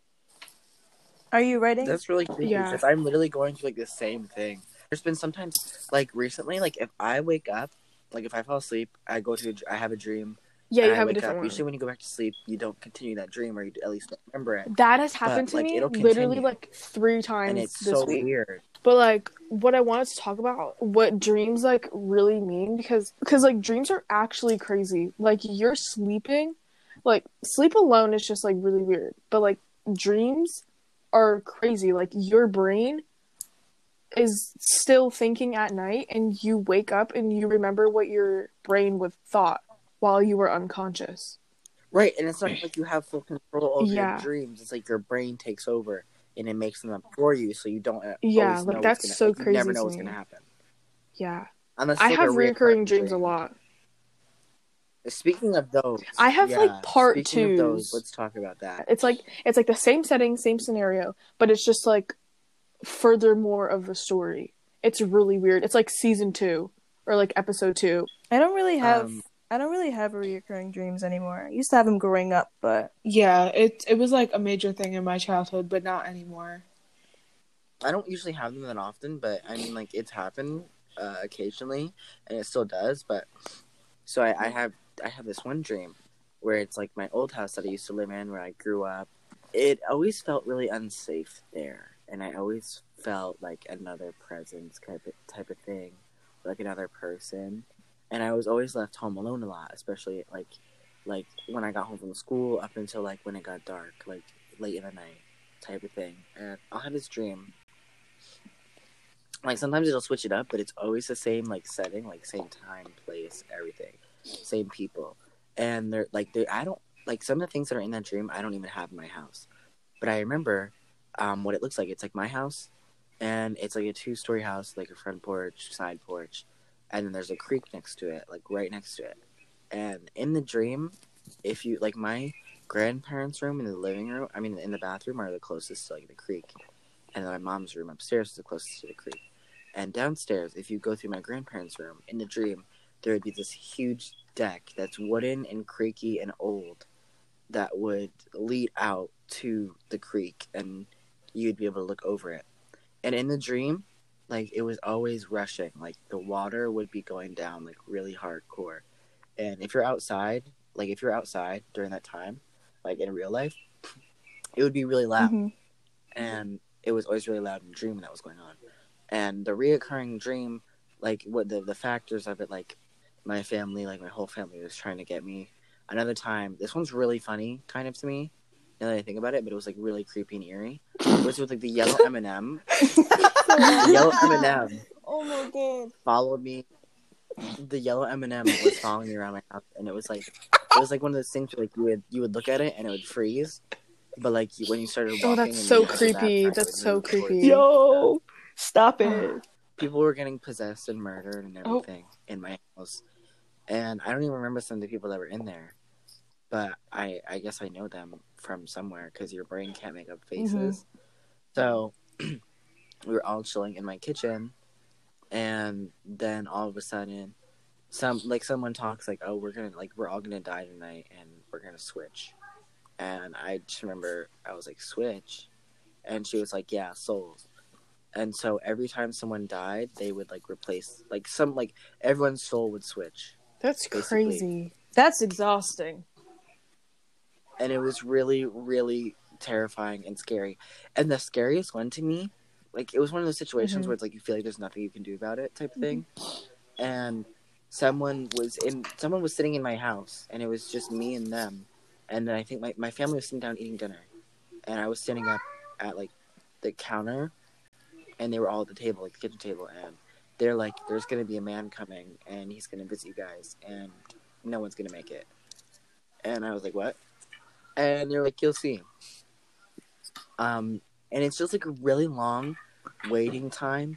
Are you writing? That's really creepy Yeah. I'm literally going through like the same thing. There's been sometimes like recently, like if I wake up, like if I fall asleep, I go to, I have a dream. Yeah, you have a different up. one. Usually, when you go back to sleep, you don't continue that dream, or you at least don't remember it. That has happened But, to like, me literally like three times And it's this so week. weird. But like what I wanted to talk about what dreams like really mean because because like dreams are actually crazy. Like you're sleeping, like sleep alone is just like really weird. But like dreams are crazy. Like your brain is still thinking at night and you wake up and you remember what your brain would thought while you were unconscious. Right, and it's not like you have full control over Yeah. your dreams. It's like your brain takes over and it makes them up for you, so you don't. Yeah, like, know what's that's gonna, so like, You never crazy know to what's gonna happen. Yeah. Unless I it's, have like, a reoccurring dreams a lot. Speaking of those, I have, like, part two. of those, let's talk about that. It's like it's like the same setting, same scenario, but it's just like furthermore of the story. It's really weird. It's like season two or like episode two. I don't really have. Um, I don't really have reoccurring dreams anymore. I used to have them growing up, but Yeah, it it was like a major thing in my childhood, but not anymore. I don't usually have them that often, but I mean, like it's happened uh, occasionally, and it still does. But so I, I have I have this one dream where it's like my old house that I used to live in, where I grew up. It always felt really unsafe there, and I always felt like another presence type of, type of thing, like another person. And I was always left home alone a lot, especially like like when I got home from school up until like when it got dark, like late in the night type of thing. And I'll have this dream. Like sometimes it'll switch it up, but it's always the same like setting, like same time, place, everything, same people, and they're like they I don't like some of the things that are in that dream I don't even have in my house, but I remember um, what it looks like. It's like my house, and it's like a two story house, like a front porch, side porch, and then there's a creek next to it, like right next to it. And in the dream, if you like my grandparents' room in the living room, I mean in the bathroom are the closest to like the creek, and then my mom's room upstairs is the closest to the creek. And downstairs, if you go through my grandparents' room in the dream, there would be this huge deck that's wooden and creaky and old that would lead out to the creek and you'd be able to look over it. And in the dream, like it was always rushing. Like the water would be going down like really hardcore. And if you're outside, like if you're outside during that time, like in real life, it would be really loud. Mhm. And it was always really loud in the dream that was going on. And the reoccurring dream, like what the the factors of it, like my family, like my whole family was trying to get me. Another time, this one's really funny, kind of to me. Now that I think about it, but it was like really creepy and eerie. It was with like the yellow M and m The yellow M and m Oh my god. followed me. The yellow M and m was following me around my house, and it was like it was like one of those things where like you would you would look at it and it would freeze, but like when you started walking, Oh, that's so you got to that creepy. That's so creepy. you. Yo, stop it. people were getting possessed and murdered and Oh. everything in my house. And I don't even remember some of the people that were in there. But I, I guess I know them from somewhere because your brain can't make up mm-hmm. faces. So we were all chilling in my kitchen. And then all of a sudden, some like someone talks like, "Oh, we're gonna like we're all gonna die tonight, and we're gonna switch." And I just remember I was like, "Switch," and she was like, "Yeah, souls." and so every time someone died they would like replace like some like everyone's soul would switch That's Basically. crazy. That's exhausting. and it was really really terrifying and scary and the scariest one to me like it was one of those situations Mhm. where it's like you feel like there's nothing you can do about it type of thing and someone was in someone was sitting in my house and it was just me and them. And then i think my, my family was sitting down eating dinner. And i was sitting up at like the counter and they were all at the table like the kitchen table. And they're like there's gonna be a man coming and he's gonna visit you guys and no one's gonna make it. And i was like what? And they're like you'll see. Um and it's just like a really long waiting time.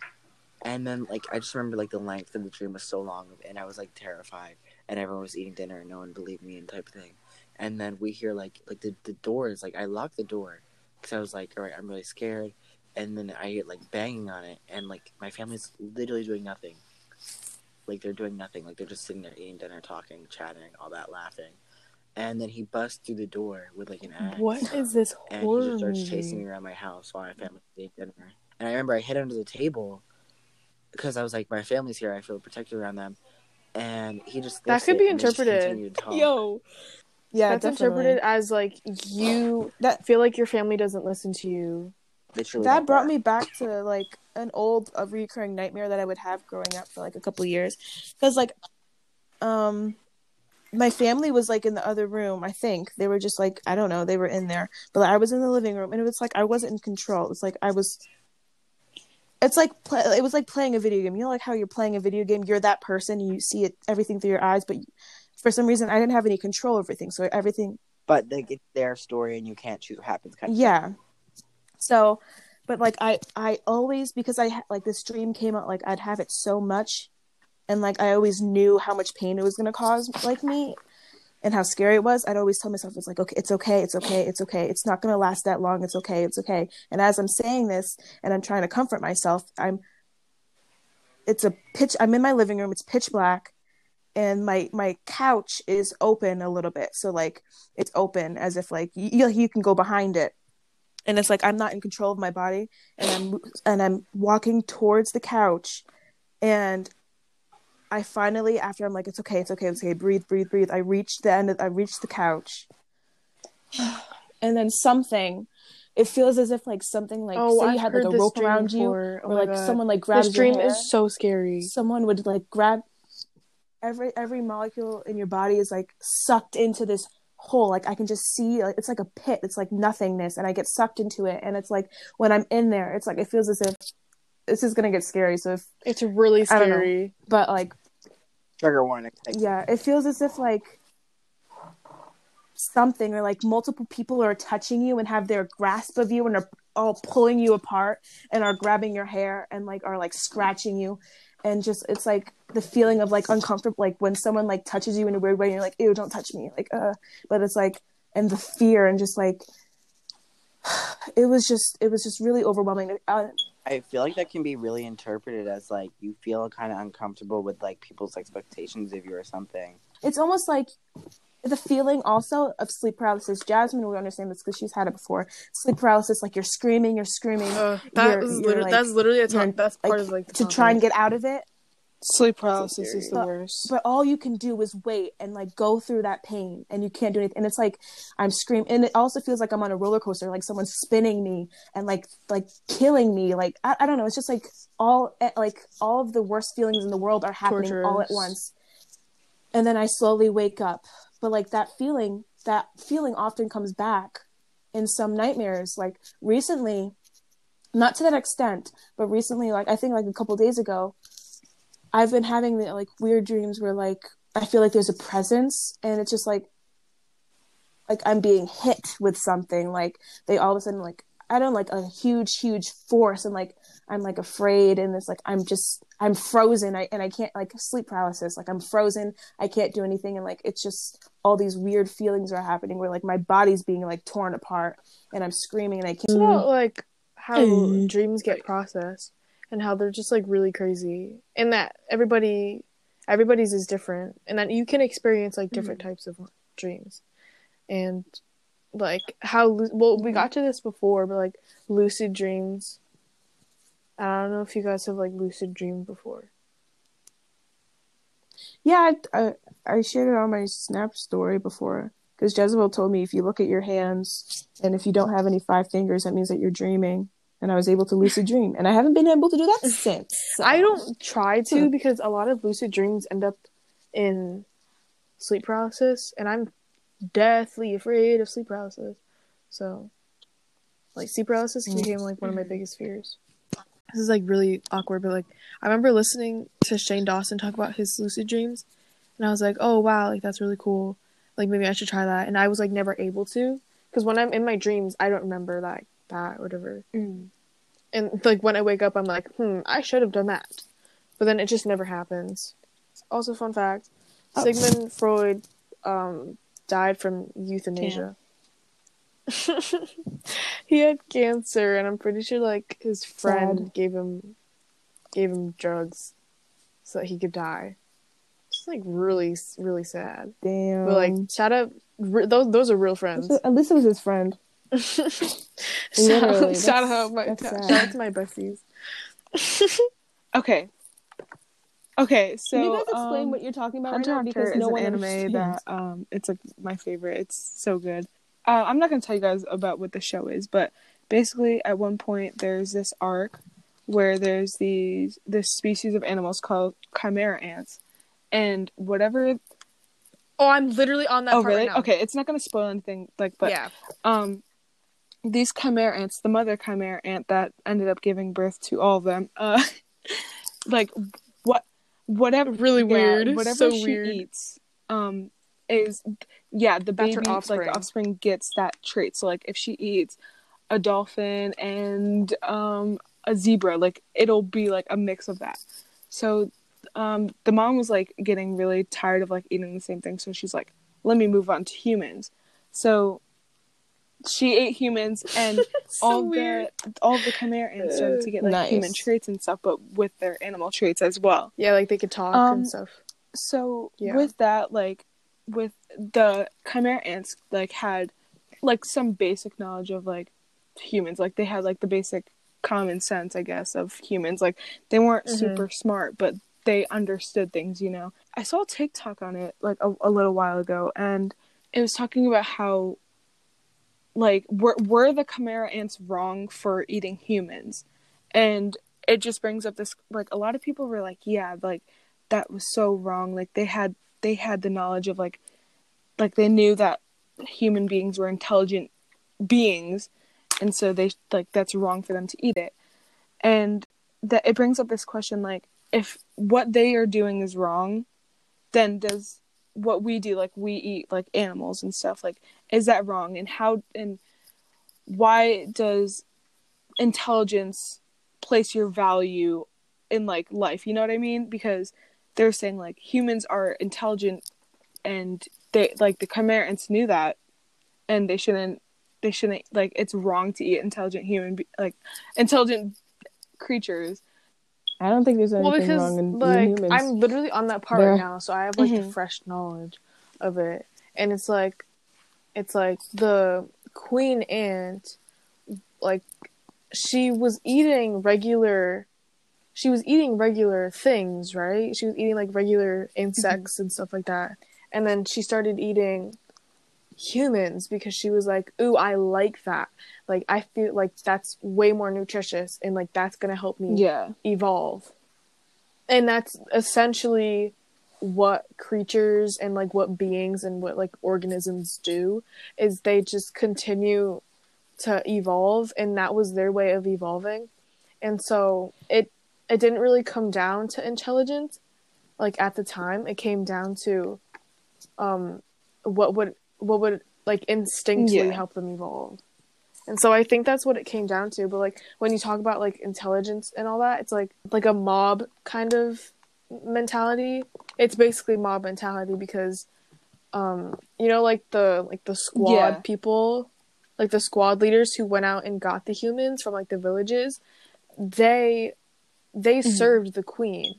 And then like i just remember like the length of the dream was so long and i was like terrified and everyone was eating dinner and no one believed me and type of thing. And then we hear like like the, the door is like i locked the door because i was like all right i'm really scared. And then i get like banging on it and like my family's literally doing nothing. Like they're doing nothing. Like they're just sitting there eating dinner talking chatting all that laughing and then he busts through the door with like an axe What is this and he horror just starts chasing me around my house while my family ate dinner. And I remember I hid under the table because I was like, my family's here. I feel protected around them. And he just That could be and they just interpreted. continue to talk. Yo, Yeah, That's definitely. interpreted as like you That- feel like your family doesn't listen to you. Literally that like brought me back to like an old a recurring nightmare that I would have growing up for like a couple years because like um my family was like in the other room I think. They were just like I don't know they were in there. But I was in the living room and it was like I wasn't in control. It's like I was it's like pl- it was like playing a video game. You know like how you're playing a video game? You're that person. You see it everything through your eyes but for some reason I didn't have any control over everything so everything But like, it's their story and you can't choose what happens. Kind of yeah. So but like i i always because i like this dream came out like i'd have it so much and like i always knew how much pain it was to cause like me and how scary it was i'd always tell myself it's like okay it's okay it's okay it's okay it's not to last that long it's okay it's okay. And as i'm saying this and i'm trying to comfort myself i'm it's a pitch i'm in my living room it's pitch black and my my couch is open a little bit. So like it's open as if like you you can go behind it. And it's like I'm not in control of my body and I'm and I'm walking towards the couch and I finally after I'm like it's okay it's okay it's okay breathe breathe breathe I reached the end of, I reached the couch and then something it feels as if like something like oh, say I've you had like a rope around you before. Oh or like God. someone like grabs This dream is so scary. someone would like grab every every molecule in your body is like sucked into this hole like i can just see like it's like a pit it's like nothingness and i get sucked into it and it's like when i'm in there it's like it feels as if this is gonna get scary so if It's really I don't know. scary. but like Trigger warning. Yeah it feels as if like something or like multiple people are touching you and have their grasp of you and are all pulling you apart and are grabbing your hair and like are like scratching you and just it's like the feeling of like uncomfortable like when someone like touches you in a weird way and you're like ew don't touch me like uh but it's like and the fear and just like it was just it was just really overwhelming uh, I feel like that can be really interpreted as like you feel kind of uncomfortable with like people's expectations of you or something. it's almost like the feeling also of sleep paralysis. Jasmine will understand this because she's had it before. Sleep paralysis, like you're screaming, you're screaming Uh, that You're- was you're, literally like- that's literally a you're, top, that's part like, of like the to try and get out of it. Sleep paralysis is the But- worst. But all you can do is wait and like go through that pain, and you can't do anything. And it's like I'm screaming, and it also feels like I'm on a roller coaster, like someone's spinning me and like like killing me. Like I, I don't know. It's just like all eh, like all of the worst feelings in the world are happening all at once. And then I slowly wake up, but like that feeling, that feeling often comes back in some nightmares. Like recently, not to that extent, but recently, like I think like a couple days ago, I've been having the like weird dreams where like I feel like there's a presence and it's just like like I'm being hit with something like they all of a sudden like I don't like a huge huge force and like I'm like afraid and it's like I'm just I'm frozen. I and I can't like sleep paralysis like I'm frozen. I can't do anything. And like it's just all these weird feelings are happening where like my body's being like torn apart and I'm screaming and I can't It's about like how Mm. dreams get processed and how they're just like really crazy and that everybody everybody's is different and that you can experience like different mm-hmm. types of dreams. And like how well we got to this before but like lucid dreams i don't know if you guys have like lucid dreamed before. Yeah, I, I, I shared it on my Snap story before because Jezebel told me if you look at your hands and if you don't have any five fingers, that means that you're dreaming. And I was able to lucid dream, and I haven't been able to do that since. so- i don't try to because a lot of lucid dreams end up in sleep paralysis and i'm deathly afraid of sleep paralysis. So like sleep paralysis became like one of my biggest fears. This is like really awkward but like i remember listening to shane dawson talk about his lucid dreams and i was like oh wow like that's really cool. Like maybe i should try that. And i was like never able to because when i'm in my dreams i don't remember that that or whatever. Mm. And like when I wake up, I'm like, hmm, I should have done that, but then it just never happens. Also, fun fact: Oh. Sigmund Freud um, died from euthanasia. he had cancer, and I'm pretty sure like his friend Sad. gave him gave him drugs so that he could die. It's like really, really sad. Damn. But like, shout out, re- those those are real friends. at least it was his friend. Literally, shout, out my that's shout out to my besties. Okay. Okay, so Can you guys explain um, what you're talking about Hunter right now? Because no an anime that um it's like my favorite. It's so good. Uh, I'm not gonna tell you guys about what the show is, but basically at one point there's this arc where there's these this species of animals called chimera ants, and whatever. Oh, I'm literally on that oh part really? right now. Okay, it's not gonna spoil anything. Like, but yeah. um these chimera ants the mother chimera ant that ended up giving birth to all of them uh like what whatever Really yeah, weird. whatever So she weird. eats um is yeah the That's her baby like offspring. the offspring gets that trait so like if she eats a dolphin and um a zebra like it'll be like a mix of that so um the mom was like getting really tired of like eating the same thing so she's like let me move on to humans so she ate humans and all weird. the all the chimera ants started to get like Nice. human traits and stuff but with their animal traits as well Yeah, like they could talk Um, and stuff. so Yeah. with that like with the chimera ants like had like some basic knowledge of like humans like they had like the basic common sense i guess of humans like they weren't Mhm. super smart but they understood things you know i saw a tiktok on it like a, a little while ago and it was talking about how like were, were the chimera ants wrong for eating humans and it just brings up this like a lot of people were like yeah like that was so wrong. Like they had they had the knowledge of like like they knew that human beings were intelligent beings and so they like that's wrong for them to eat it. And that it brings up this question like if what they are doing is wrong, then does what we do like we eat like animals and stuff like is that wrong? And how and why does intelligence place your value in like life? You know what i mean? Because they're saying like humans are intelligent and they like the chimerans knew that and they shouldn't they shouldn't like it's wrong to eat intelligent human like intelligent creatures I don't think there's anything well, because wrong in like humans. I'm literally on that part They're- right now, so I have like the Mhm. fresh knowledge of it, and it's like, it's like the queen ant, like she was eating regular, she was eating regular things, right? She was eating like regular insects and stuff like that, and then she started eating humans because she was like, "Ooh, I like that." Like I feel like that's way more nutritious and like that's gonna help me yeah evolve. And that's essentially what creatures and like what beings and what like organisms do is they just continue to evolve and that was their way of evolving. And so it it didn't really come down to intelligence like at the time. It came down to um what would what would like instinctively Yeah. help them evolve. And so I think that's what it came down to. But like when you talk about like intelligence and all that, it's like like a mob kind of mentality. It's basically mob mentality because um you know like the like the squad Yeah. people, like the squad leaders who went out and got the humans from like the villages, they they Mhm. served the queen.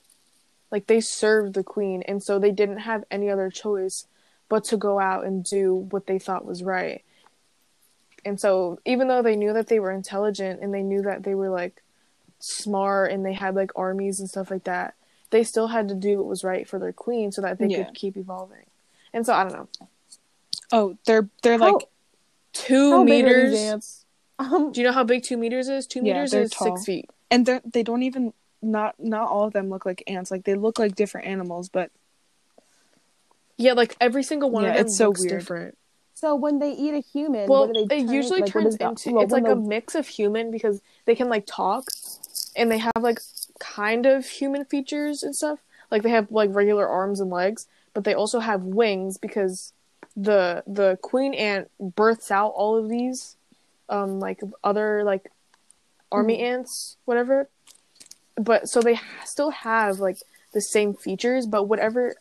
Like they served the queen and so they didn't have any other choice but to go out and do what they thought was right. And so even though they knew that they were intelligent and they knew that they were like smart and they had like armies and stuff like that, they still had to do what was right for their queen so that they Yeah. could keep evolving. And so I don't know. oh they're they're How- like Two How big are these meters. Um, Do you know how big two meters is? Two Yeah, meters is tall. six feet. and they they don't even not not all of them look like ants like they look like different animals but Yeah, like every single one Yeah, of them it's so looks weird. different. so when they eat a human, Well, what do they it turn usually like, turns is into well, it's like when a mix of human because they can like talk and they have like kind of human features and stuff. Like they have like regular arms and legs, but they also have wings because the the queen ant births out all of these um like other like army ants whatever. But so they ha- still have like the same features, but whatever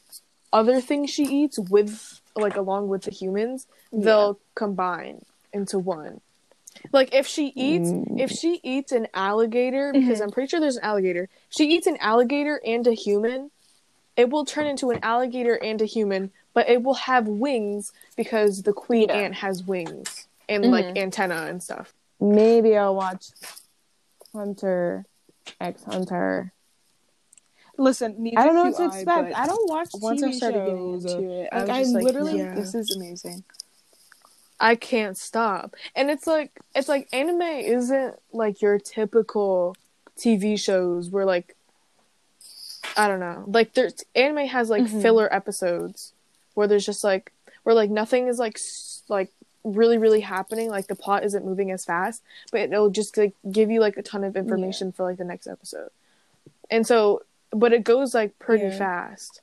other things she eats with like along with the humans, they'll combine into one. Like if she eats Mm. if she eats an alligator because I'm pretty sure there's an alligator. She eats an alligator and a human, it will turn into an alligator and a human, but it will have wings because the queen Yeah. ant has wings and like antenna and stuff. maybe I'll watch Hunter X Hunter. Listen neither I don't know do what to I, expect. but I don't watch once TV i started getting shows. into it Like, i was I just like literally- Yeah. this is amazing I can't stop. And it's like it's like anime isn't like your typical TV shows where like I don't know. Like there's anime has like Mhm. filler episodes where there's just like where like nothing is like like really really happening like the plot isn't moving as fast but it'll just like give you like a ton of information for like the next episode and so but it goes like pretty Yeah. fast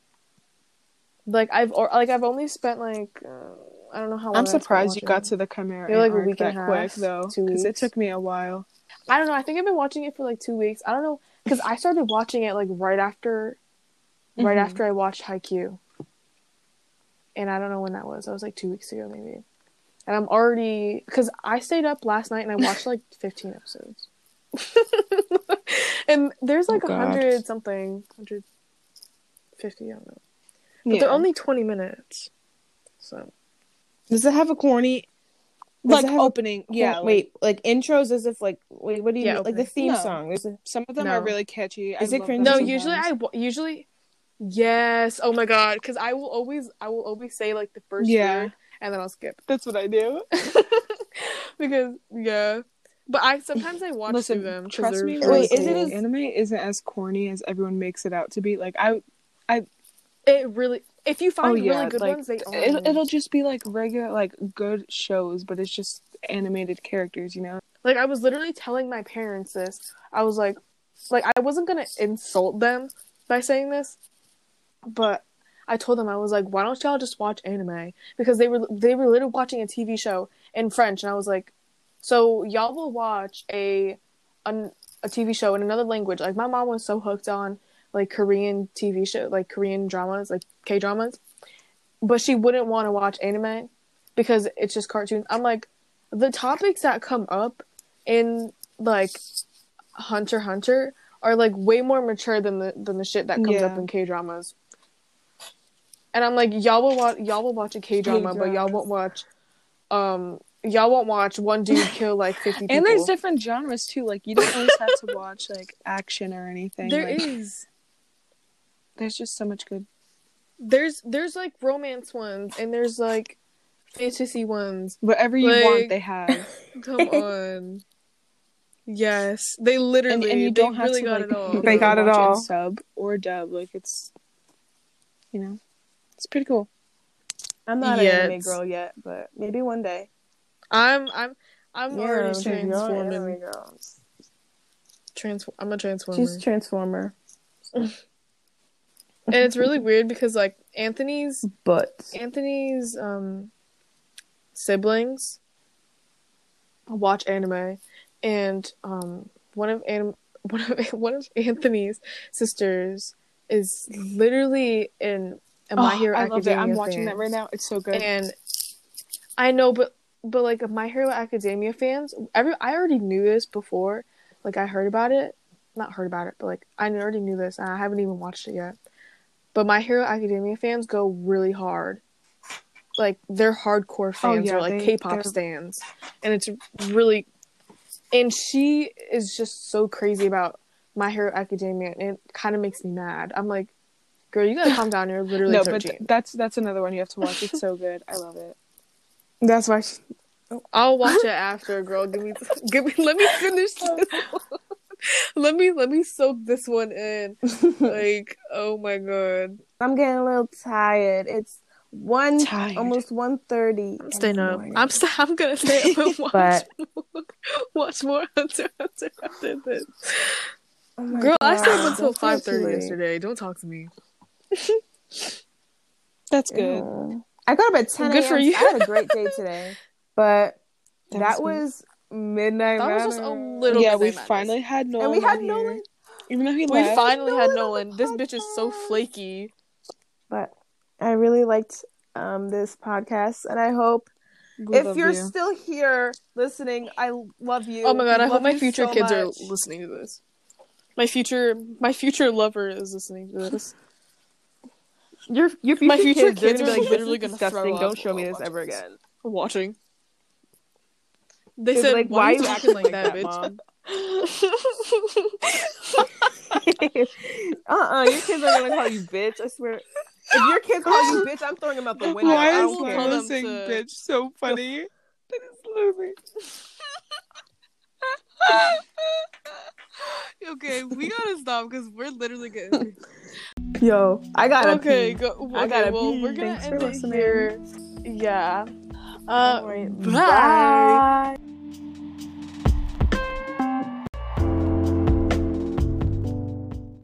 like i've or like i've only spent like uh, i don't know how long i'm surprised you got to the chimera Maybe, like, a week and that a quick half, though because it took me a while I don't know. I think I've been watching it for like two weeks. I don't know because I started watching it like right after, right Mhm. after I watched Haikyuu, and I don't know when that was. That was like two weeks ago maybe. And I'm already because I stayed up last night and I watched like 15 episodes. and there's like Oh, a God. hundred something, hundred fifty. I don't know. But yeah. they're only 20 minutes. So does it have a corny Does like it have a opening yeah like- wait, like intros as if like wait, what do you Yeah, mean? Like the theme No. song. There's a some of them No. are really catchy Is I it love cringy No, sometimes. usually I usually yes. Oh my god, because I will always I will always say like the first Yeah. word and then I'll skip that's what i do because yeah. But I sometimes I watch Listen, through them. trust me. Wait, is it as- anime isn't as corny as everyone makes it out to be? Like I, I, It really. If you find Oh, yeah, really good like, ones, they. It, it'll just be like regular, like good shows, but it's just animated characters, you know. like I was literally telling my parents this. I was like, like I wasn't gonna insult them by saying this, but I told them I was like, why don't y'all just watch anime? Because they were they were literally watching a TV show in French, and I was like, so y'all will watch a an, a TV show in another language. Like my mom was so hooked on like Korean TV show, like Korean dramas, like K dramas, but she wouldn't want to watch anime because it's just cartoons. I'm like, the topics that come up in like Hunter Hunter are like way more mature than the than the shit that comes Yeah. up in K dramas. And I'm like, y'all will watch y'all will watch a K drama, but y'all won't watch um y'all won't watch one dude kill like fifty people. And there's different genres too. Like you don't always have to watch like action or anything. There like, is. There's just so much good. There's there's like romance ones and there's like fantasy ones. Whatever you Like- want, they have. Come on. Yes, they literally and, and you they don't have really to got like it all. they got it watch all. in sub or dub. Like it's, you know, it's pretty cool. I'm not Yet. an anime girl yet, but maybe one day. I'm I'm I'm Yeah, already she's your anime transforming. Transform. I'm a transformer. She's transformer, and it's really weird because like Anthony's but Anthony's um siblings watch anime and um one of An- one of one of Anthony's sisters is literally in a My Oh, Hero I love it. I'm watching fan. that right now. It's so good. And I know, but but like My Hero Academia fans, every I already knew this before. Like I heard about it, not heard about it, but like I already knew this, and I haven't even watched it yet. But My Hero Academia fans go really hard. Like they're hardcore oh, fans, Oh, yeah, or like they- K-pop stands, and it's really. And she is just so crazy about My Hero Academia, and it kind of makes me mad. I'm like, girl, you gotta calm down. You're literally no, 13. but th- that's that's another one you have to watch. It's so good. I love it. That's why. She, I'll watch it after, girl. Give me, give me. Let me finish this. One. let me, let me soak this one in. Like, oh my god, I'm getting a little tired. It's one Tired. almost one thirty. I'm staying up. I'm, st- I'm gonna stay up and watch But- more. Watch more Hunter x Hunter after this. Oh Girl, I stayed up until Don't feel five too thirty late. yesterday. Don't talk to me. That's good. Ew. I got up at ten. Good for a.m. you. I had a great day today, but That that, was was midnight. That was just a little. yeah, we madness. finally had Nolan. and we had Nolan. here. even though he We left. finally had Nolan Nolan. This bitch is so flaky. But I really liked um this podcast, and I hope We if you're you. still here listening, I love you. Oh my god, We I hope my future so kids are listening to this. My future, my future lover is listening to this. Your your future My future kids, they're kids gonna are, be like, like, literally gonna throw disgusting. up Don't show me this ever again. Watching. They said, like, "Why, are you you acting like that, that, bitch?" mom? uh-uh, your kids are gonna call you bitch. I swear. If your kids call you bitch, I'm throwing them out the window. Why is don't care. tell Paula saying to- bitch so funny? that is literally. okay, we gotta stop because we're literally getting. Yo, I gotta okay, pee. go. Okay, I gotta well, pee. we're gonna Thanks for end it listening. here. Yeah. Uh, All right, bye. bye.